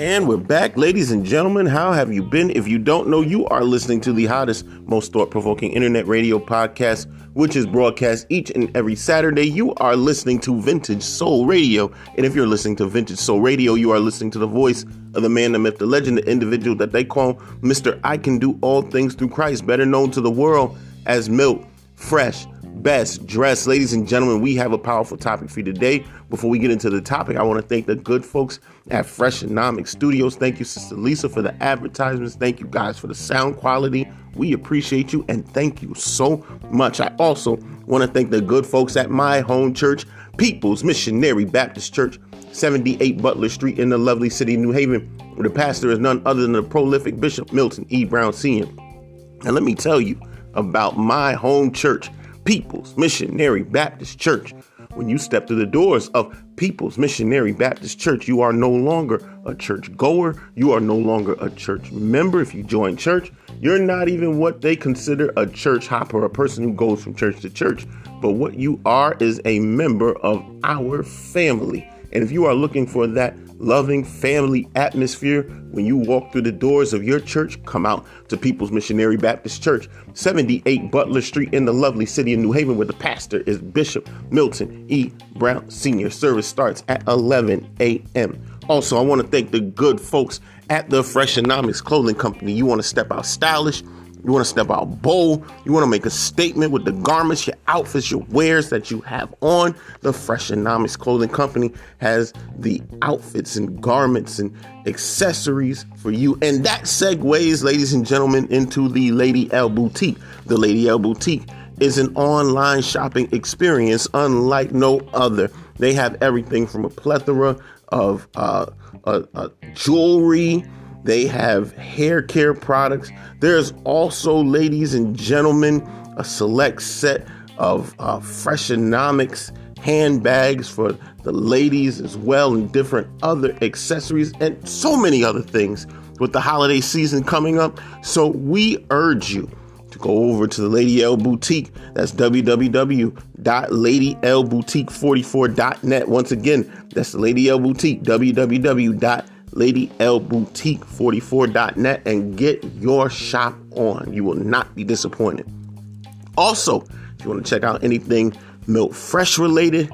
And we're back, ladies and gentlemen. How have you been? If you don't know, you are listening to the hottest, most thought provoking internet radio podcast, which is broadcast each and every Saturday. You are listening to Vintage Soul Radio. And if you're listening to Vintage Soul Radio, you are listening to the voice of the man, the myth, the legend, the individual that they call Mr. I Can Do All Things Through Christ, better known to the world as Milt Fresh best dressed. Ladies and gentlemen, we have a powerful topic for you today. Before we get into the topic, I want to thank the good folks at Freshonomics Studios. Thank you, Sister Lisa, for the advertisements. Thank you guys for the sound quality. We appreciate you and thank you so much. I also want to thank the good folks at my home church, People's Missionary Baptist Church, 78 Butler Street in the lovely city of New Haven, where the pastor is none other than the prolific Bishop Milton E. Brown Sr. And let me tell you about my home church. People's Missionary Baptist Church. When you step through the doors of People's Missionary Baptist Church, you are no longer a church goer. You are no longer a church member. If you join church, you're not even what they consider a church hopper, a person who goes from church to church. But what you are is a member of our family. And if you are looking for that loving family atmosphere when you walk through the doors of your church, come out to People's Missionary Baptist Church, 78 Butler Street in the lovely city of New Haven, where the pastor is Bishop Milton E. Brown Sr. Service starts at 11 a.m. Also, I want to thank the good folks at the Freshonomics Clothing Company. You want to step out stylish? You want to step out bold. You want to make a statement with the garments, your outfits, your wares that you have on. The Freshonomics Clothing Company has the outfits and garments and accessories for you. And that segues, ladies and gentlemen, into the Lady L Boutique. The Lady L Boutique is an online shopping experience unlike no other. They have everything from a plethora of uh, uh, uh, jewelry they have hair care products. There's also, ladies and gentlemen, a select set of uh, Freshonomics handbags for the ladies as well, and different other accessories, and so many other things with the holiday season coming up. So we urge you to go over to the Lady L Boutique. That's www.ladylboutique44.net. Once again, that's the Lady L Boutique, www ladylboutique44.net and get your shop on. You will not be disappointed. Also, if you want to check out anything Milt Fresh related,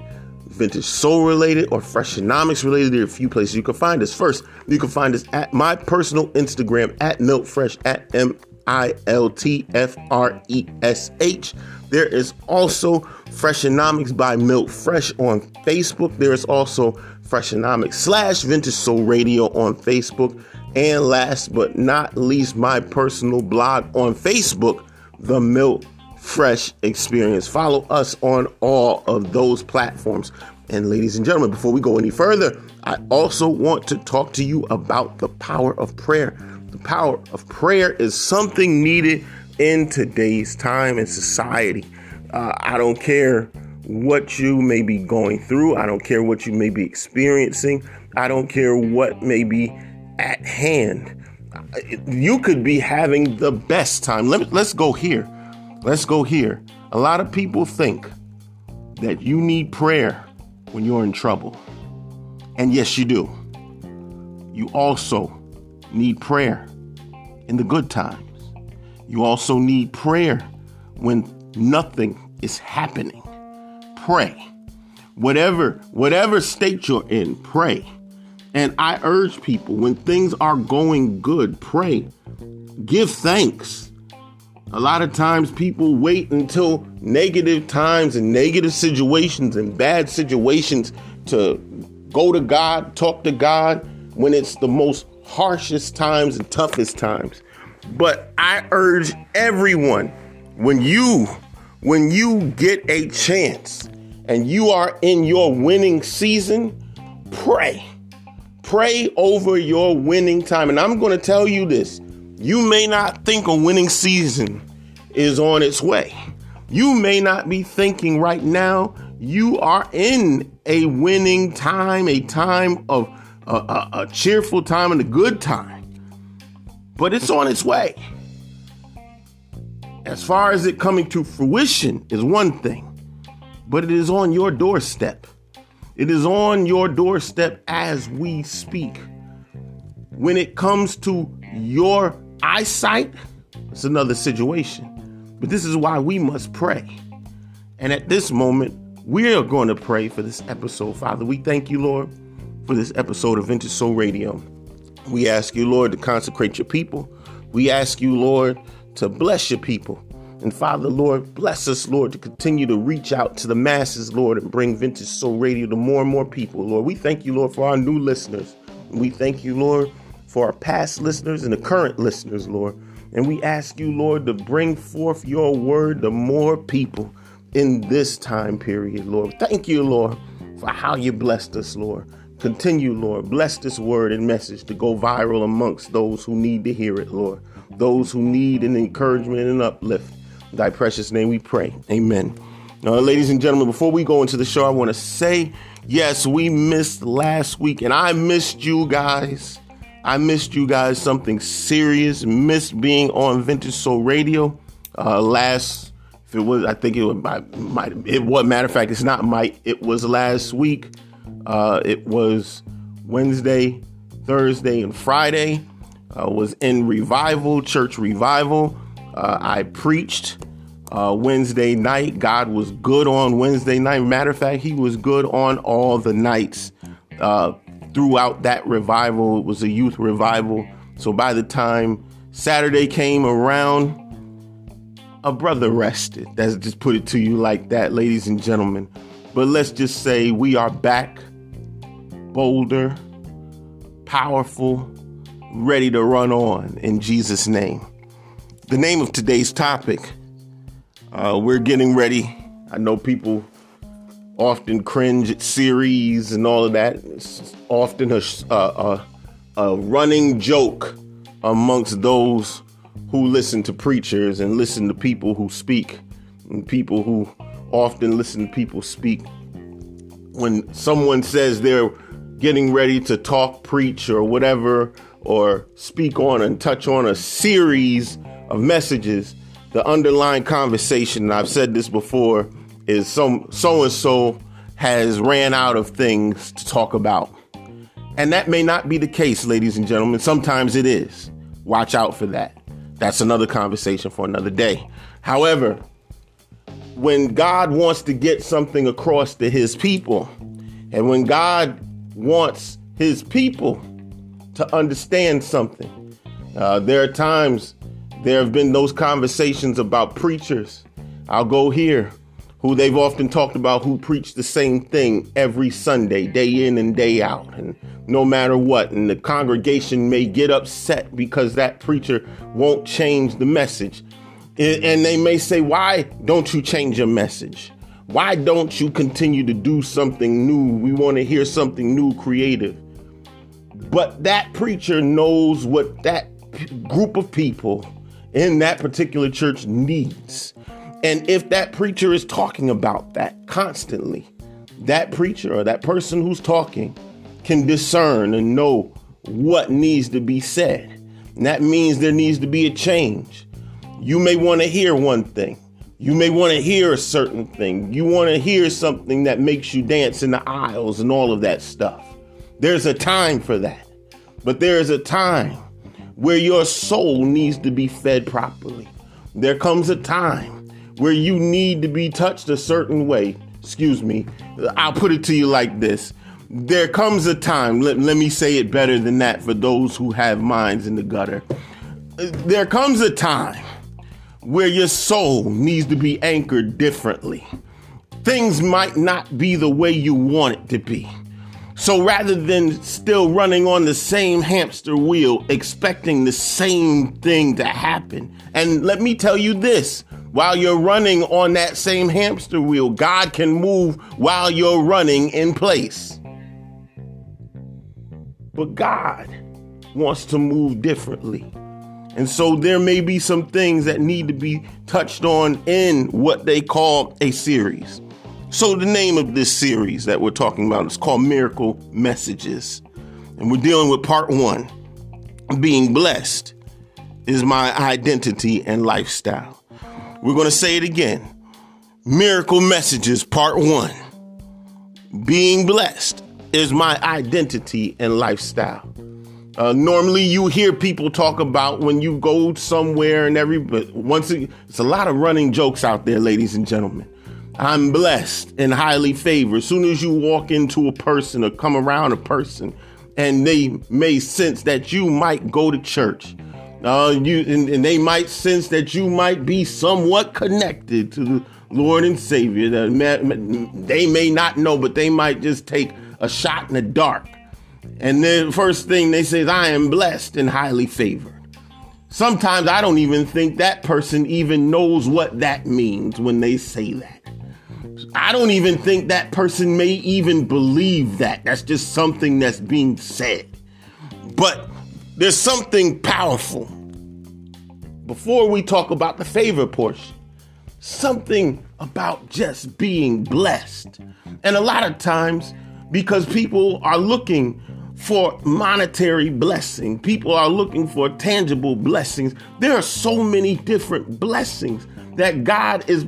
Vintage Soul related, or Freshonomics related, there are a few places you can find us. First, you can find us at my personal Instagram at Milt Fresh at M I L T F R E S H. There is also Freshonomics by Milt Fresh on Facebook. There is also Freshonomics slash Vintage Soul Radio on Facebook. And last but not least, my personal blog on Facebook, The Milt Fresh Experience. Follow us on all of those platforms. And ladies and gentlemen, before we go any further, I also want to talk to you about the power of prayer. The power of prayer is something needed in today's time and society. Uh, I don't care what you may be going through. I don't care what you may be experiencing. I don't care what may be at hand. You could be having the best time. Let let's go here. Let's go here. A lot of people think that you need prayer when you're in trouble. And yes, you do. You also need prayer in the good times. You also need prayer when nothing is happening pray. Whatever whatever state you're in, pray. And I urge people when things are going good, pray. Give thanks. A lot of times people wait until negative times and negative situations and bad situations to go to God, talk to God when it's the most harshest times and toughest times. But I urge everyone when you when you get a chance and you are in your winning season, pray. Pray over your winning time. And I'm going to tell you this you may not think a winning season is on its way. You may not be thinking right now you are in a winning time, a time of a, a, a cheerful time and a good time, but it's on its way. As far as it coming to fruition is one thing but it is on your doorstep. It is on your doorstep as we speak. When it comes to your eyesight, it's another situation. But this is why we must pray. And at this moment, we are going to pray for this episode, Father. We thank you, Lord, for this episode of Vintage Soul Radio. We ask you, Lord, to consecrate your people. We ask you, Lord, to bless your people. And Father, Lord, bless us, Lord, to continue to reach out to the masses, Lord, and bring Vintage Soul Radio to more and more people, Lord. We thank you, Lord, for our new listeners. We thank you, Lord, for our past listeners and the current listeners, Lord. And we ask you, Lord, to bring forth your word to more people in this time period, Lord. Thank you, Lord, for how you blessed us, Lord. Continue, Lord, bless this word and message to go viral amongst those who need to hear it, Lord. Those who need an encouragement and uplift. In thy precious name we pray. Amen. Now, ladies and gentlemen, before we go into the show, I want to say, yes, we missed last week, and I missed you guys. I missed you guys something serious. Missed being on Vintage Soul Radio uh, last. If it was, I think it was. Might, it was. Matter of fact, it's not might. It was last week. Uh, it was Wednesday, Thursday, and Friday. Uh, was in revival, church revival. Uh, I preached uh, Wednesday night. God was good on Wednesday night. Matter of fact, He was good on all the nights uh, throughout that revival. It was a youth revival. So by the time Saturday came around, a brother rested. That's just put it to you like that, ladies and gentlemen. But let's just say we are back, bolder, powerful, ready to run on in Jesus' name the name of today's topic. Uh, we're getting ready. I know people often cringe at series and all of that. It's often a, a, a running joke amongst those who listen to preachers and listen to people who speak, and people who often listen to people speak. When someone says they're getting ready to talk, preach, or whatever, or speak on and touch on a series of messages, the underlying conversation, and I've said this before, is some so and so has ran out of things to talk about. And that may not be the case, ladies and gentlemen. Sometimes it is. Watch out for that. That's another conversation for another day. However, when God wants to get something across to his people, and when God wants his people to understand something, uh, there are times there have been those conversations about preachers. I'll go here, who they've often talked about who preach the same thing every Sunday, day in and day out, and no matter what. And the congregation may get upset because that preacher won't change the message. And they may say, Why don't you change your message? Why don't you continue to do something new? We want to hear something new, creative. But that preacher knows what that group of people in that particular church needs. And if that preacher is talking about that constantly, that preacher or that person who's talking can discern and know what needs to be said. And that means there needs to be a change. You may want to hear one thing. You may want to hear a certain thing. You want to hear something that makes you dance in the aisles and all of that stuff. There's a time for that. But there is a time where your soul needs to be fed properly. There comes a time where you need to be touched a certain way. Excuse me. I'll put it to you like this. There comes a time, let, let me say it better than that for those who have minds in the gutter. There comes a time where your soul needs to be anchored differently. Things might not be the way you want it to be. So rather than still running on the same hamster wheel, expecting the same thing to happen, and let me tell you this while you're running on that same hamster wheel, God can move while you're running in place. But God wants to move differently. And so there may be some things that need to be touched on in what they call a series. So, the name of this series that we're talking about is called Miracle Messages. And we're dealing with part one being blessed is my identity and lifestyle. We're going to say it again Miracle Messages, part one. Being blessed is my identity and lifestyle. Uh, normally, you hear people talk about when you go somewhere and every, but once it, it's a lot of running jokes out there, ladies and gentlemen. I'm blessed and highly favored. As soon as you walk into a person or come around a person, and they may sense that you might go to church, uh, you and, and they might sense that you might be somewhat connected to the Lord and Savior. That they may not know, but they might just take a shot in the dark. And the first thing they say is, I am blessed and highly favored. Sometimes I don't even think that person even knows what that means when they say that. I don't even think that person may even believe that. That's just something that's being said. But there's something powerful. Before we talk about the favor portion, something about just being blessed. And a lot of times, because people are looking for monetary blessing, people are looking for tangible blessings. There are so many different blessings that God is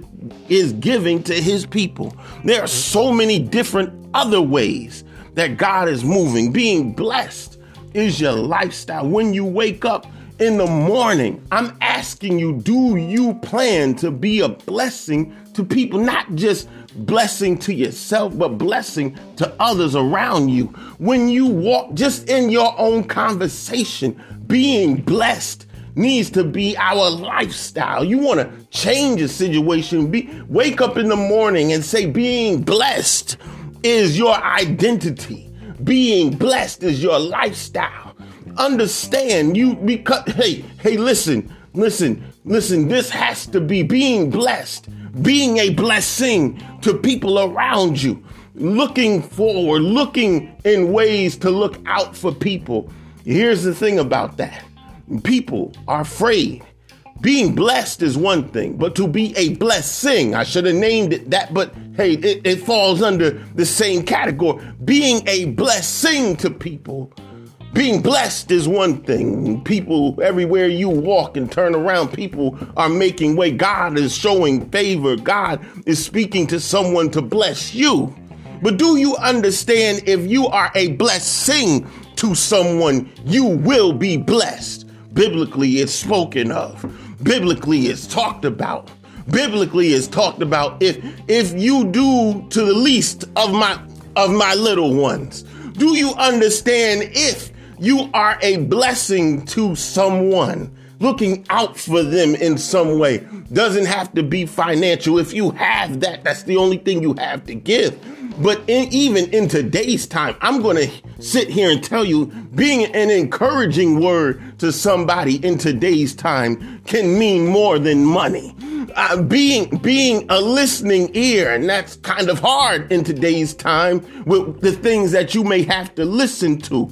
is giving to his people. There are so many different other ways that God is moving. Being blessed is your lifestyle. When you wake up in the morning, I'm asking you, do you plan to be a blessing to people, not just blessing to yourself, but blessing to others around you? When you walk just in your own conversation, being blessed needs to be our lifestyle. You want to change a situation, be wake up in the morning and say being blessed is your identity. Being blessed is your lifestyle. Understand you because hey, hey listen, listen, listen, this has to be being blessed, being a blessing to people around you looking forward, looking in ways to look out for people. Here's the thing about that people are afraid. Being blessed is one thing, but to be a blessing, I should have named it that, but hey, it, it falls under the same category. Being a blessing to people. Being blessed is one thing. People, everywhere you walk and turn around, people are making way. God is showing favor. God is speaking to someone to bless you. But do you understand if you are a blessing to someone, you will be blessed? Biblically, it's spoken of. Biblically, it's talked about. Biblically, it's talked about. If if you do to the least of my of my little ones, do you understand? If you are a blessing to someone, looking out for them in some way, doesn't have to be financial. If you have that, that's the only thing you have to give. But in, even in today's time, I'm going to sit here and tell you being an encouraging word to somebody in today's time can mean more than money. Uh, being being a listening ear, and that's kind of hard in today's time with the things that you may have to listen to.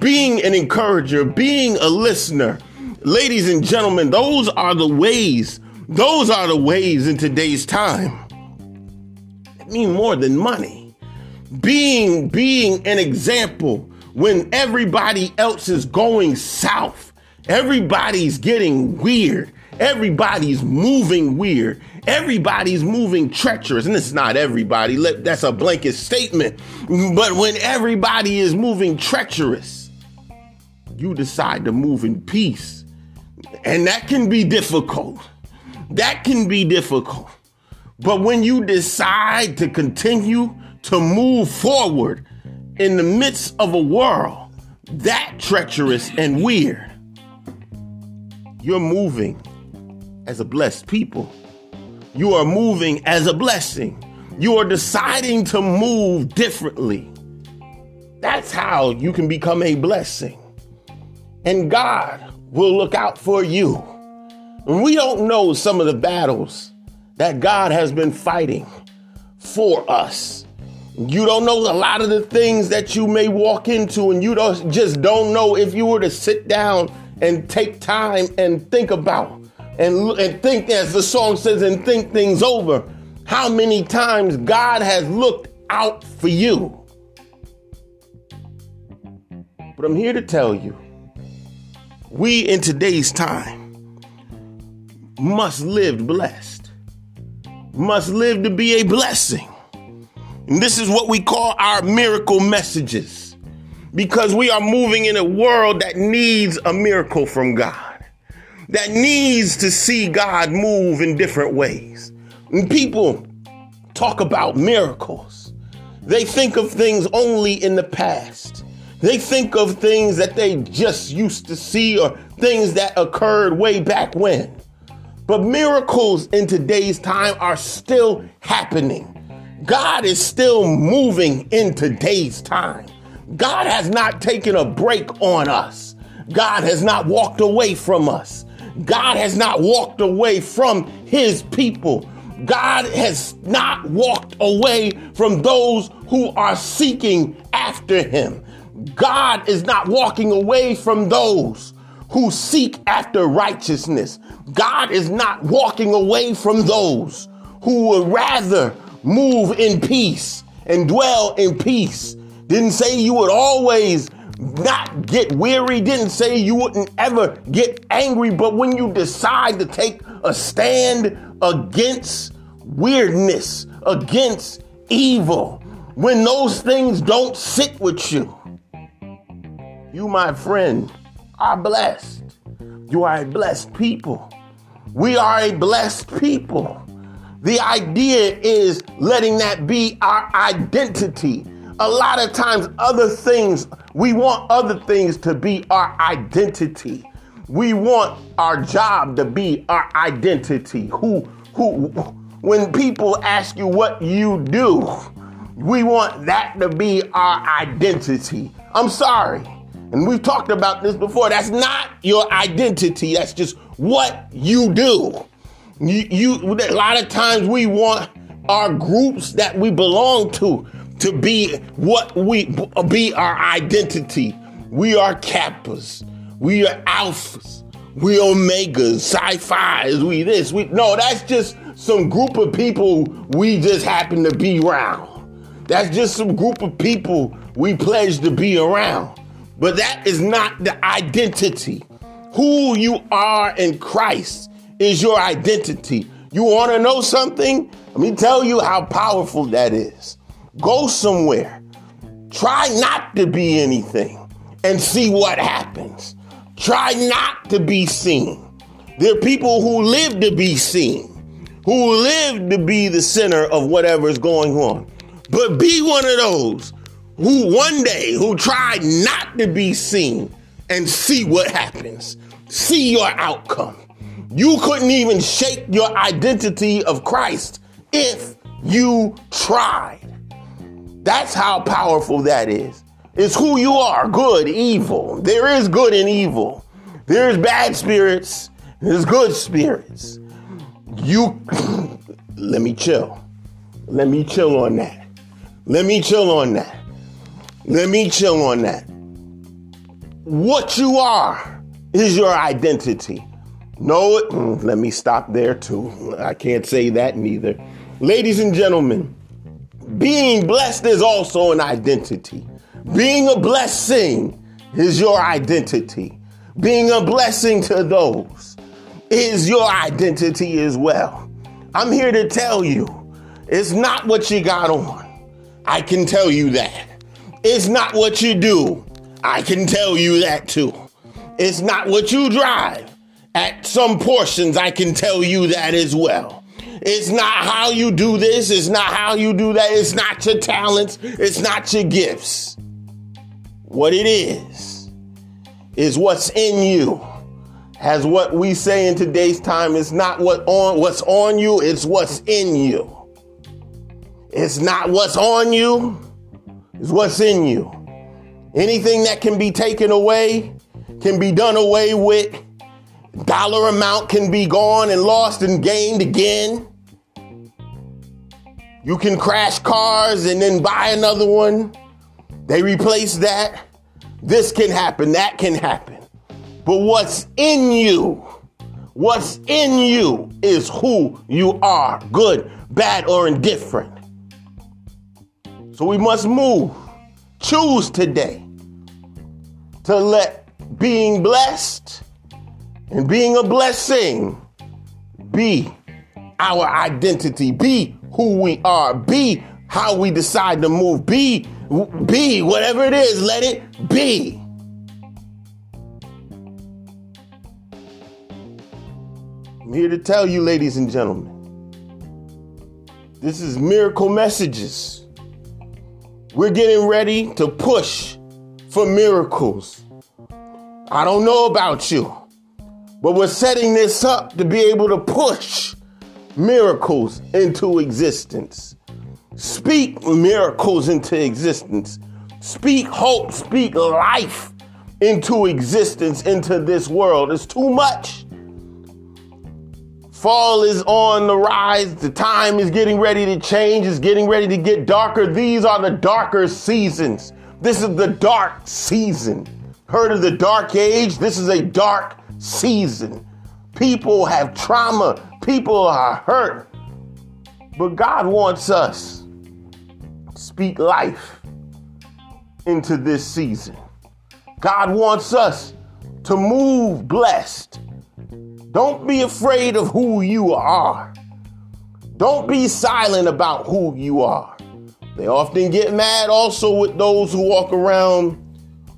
Being an encourager, being a listener, ladies and gentlemen, those are the ways. Those are the ways in today's time. That mean more than money being being an example when everybody else is going south. Everybody's getting weird. Everybody's moving weird. Everybody's moving treacherous. And it's not everybody. That's a blanket statement. But when everybody is moving treacherous, you decide to move in peace. And that can be difficult. That can be difficult. But when you decide to continue to move forward in the midst of a world that treacherous and weird, you're moving as a blessed people. You are moving as a blessing. You are deciding to move differently. That's how you can become a blessing. And God will look out for you. And we don't know some of the battles that God has been fighting for us. You don't know a lot of the things that you may walk into, and you don't just don't know if you were to sit down and take time and think about and and think as the song says and think things over. How many times God has looked out for you? But I'm here to tell you, we in today's time must live blessed, must live to be a blessing. And this is what we call our miracle messages. because we are moving in a world that needs a miracle from God, that needs to see God move in different ways. And people talk about miracles. They think of things only in the past. They think of things that they just used to see or things that occurred way back when. But miracles in today's time are still happening. God is still moving in today's time. God has not taken a break on us. God has not walked away from us. God has not walked away from his people. God has not walked away from those who are seeking after him. God is not walking away from those who seek after righteousness. God is not walking away from those who would rather move in peace and dwell in peace. Didn't say you would always not get weary, didn't say you wouldn't ever get angry, but when you decide to take a stand against weirdness, against evil, when those things don't sit with you, you, my friend, are blessed. You are a blessed people. We are a blessed people. The idea is letting that be our identity. A lot of times, other things, we want other things to be our identity. We want our job to be our identity. Who, who, when people ask you what you do, we want that to be our identity. I'm sorry. And we've talked about this before. That's not your identity. That's just what you do. You, you a lot of times we want our groups that we belong to to be what we be our identity. We are kappas. We are alphas. We omegas, sci-fis, we this, we no, that's just some group of people we just happen to be around. That's just some group of people we pledge to be around. But that is not the identity. Who you are in Christ is your identity. You want to know something? Let me tell you how powerful that is. Go somewhere. Try not to be anything and see what happens. Try not to be seen. There are people who live to be seen, who live to be the center of whatever is going on. But be one of those who one day who tried not to be seen and see what happens. See your outcome. You couldn't even shake your identity of Christ if you tried. That's how powerful that is. It's who you are good, evil. There is good and evil. There's bad spirits, there's good spirits. You, let me chill. Let me chill on that. Let me chill on that. Let me chill on that. What you are is your identity. No, mm, let me stop there too. I can't say that neither. Ladies and gentlemen, being blessed is also an identity. Being a blessing is your identity. Being a blessing to those is your identity as well. I'm here to tell you it's not what you got on. I can tell you that. It's not what you do. I can tell you that too. It's not what you drive. At some portions, I can tell you that as well. It's not how you do this. It's not how you do that. It's not your talents. It's not your gifts. What it is, is what's in you. As what we say in today's time is not what on what's on you, it's what's in you. It's not what's on you, it's what's in you. Anything that can be taken away can be done away with. Dollar amount can be gone and lost and gained again. You can crash cars and then buy another one. They replace that. This can happen, that can happen. But what's in you, what's in you is who you are good, bad, or indifferent. So we must move. Choose today to let being blessed and being a blessing be our identity, be who we are, be how we decide to move. Be, be, whatever it is, let it be. I'm here to tell you, ladies and gentlemen, this is Miracle Messages. We're getting ready to push for miracles. I don't know about you, but we're setting this up to be able to push miracles into existence. Speak miracles into existence. Speak hope, speak life into existence, into this world. It's too much. Fall is on the rise. The time is getting ready to change. It's getting ready to get darker. These are the darker seasons. This is the dark season. Heard of the dark age? This is a dark season. People have trauma. People are hurt. But God wants us speak life into this season. God wants us to move blessed. Don't be afraid of who you are. Don't be silent about who you are. They often get mad also with those who walk around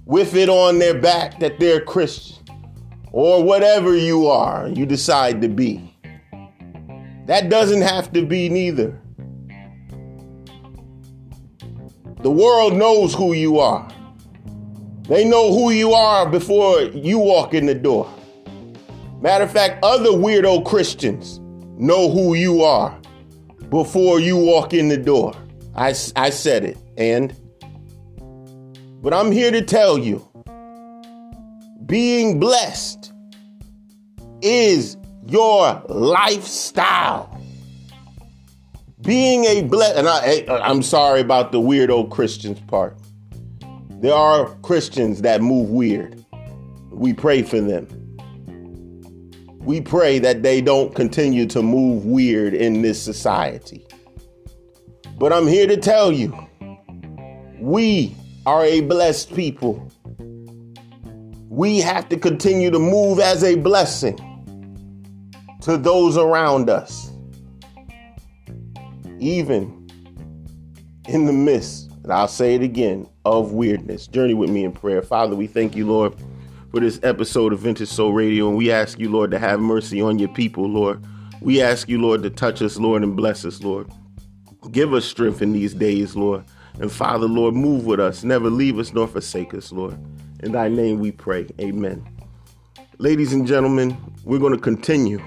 with it on their back that they're Christian or whatever you are, you decide to be. That doesn't have to be neither. The world knows who you are. They know who you are before you walk in the door. Matter of fact, other weirdo Christians know who you are before you walk in the door. I, I said it. And, but I'm here to tell you being blessed is your lifestyle. Being a blessed, and I, eh, uh, I'm sorry about the weirdo Christians part. There are Christians that move weird. We pray for them. We pray that they don't continue to move weird in this society. But I'm here to tell you we are a blessed people. We have to continue to move as a blessing to those around us, even in the midst, and I'll say it again, of weirdness. Journey with me in prayer. Father, we thank you, Lord, for this episode of Vintage Soul Radio, and we ask you, Lord, to have mercy on your people, Lord. We ask you, Lord, to touch us, Lord, and bless us, Lord. Give us strength in these days, Lord. And Father, Lord, move with us. Never leave us nor forsake us, Lord. In thy name we pray. Amen. Ladies and gentlemen, we're going to continue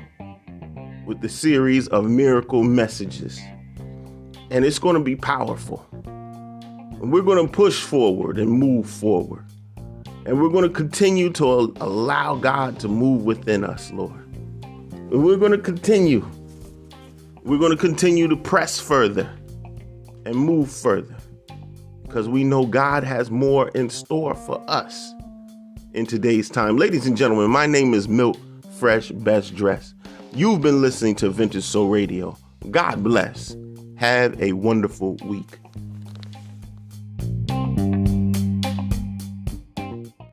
with the series of miracle messages. And it's going to be powerful. And we're going to push forward and move forward. And we're going to continue to allow God to move within us, Lord. And we're going to continue. We're going to continue to press further and move further because we know God has more in store for us in today's time. Ladies and gentlemen, my name is Milt Fresh Best Dress. You've been listening to Vintage Soul Radio. God bless. Have a wonderful week.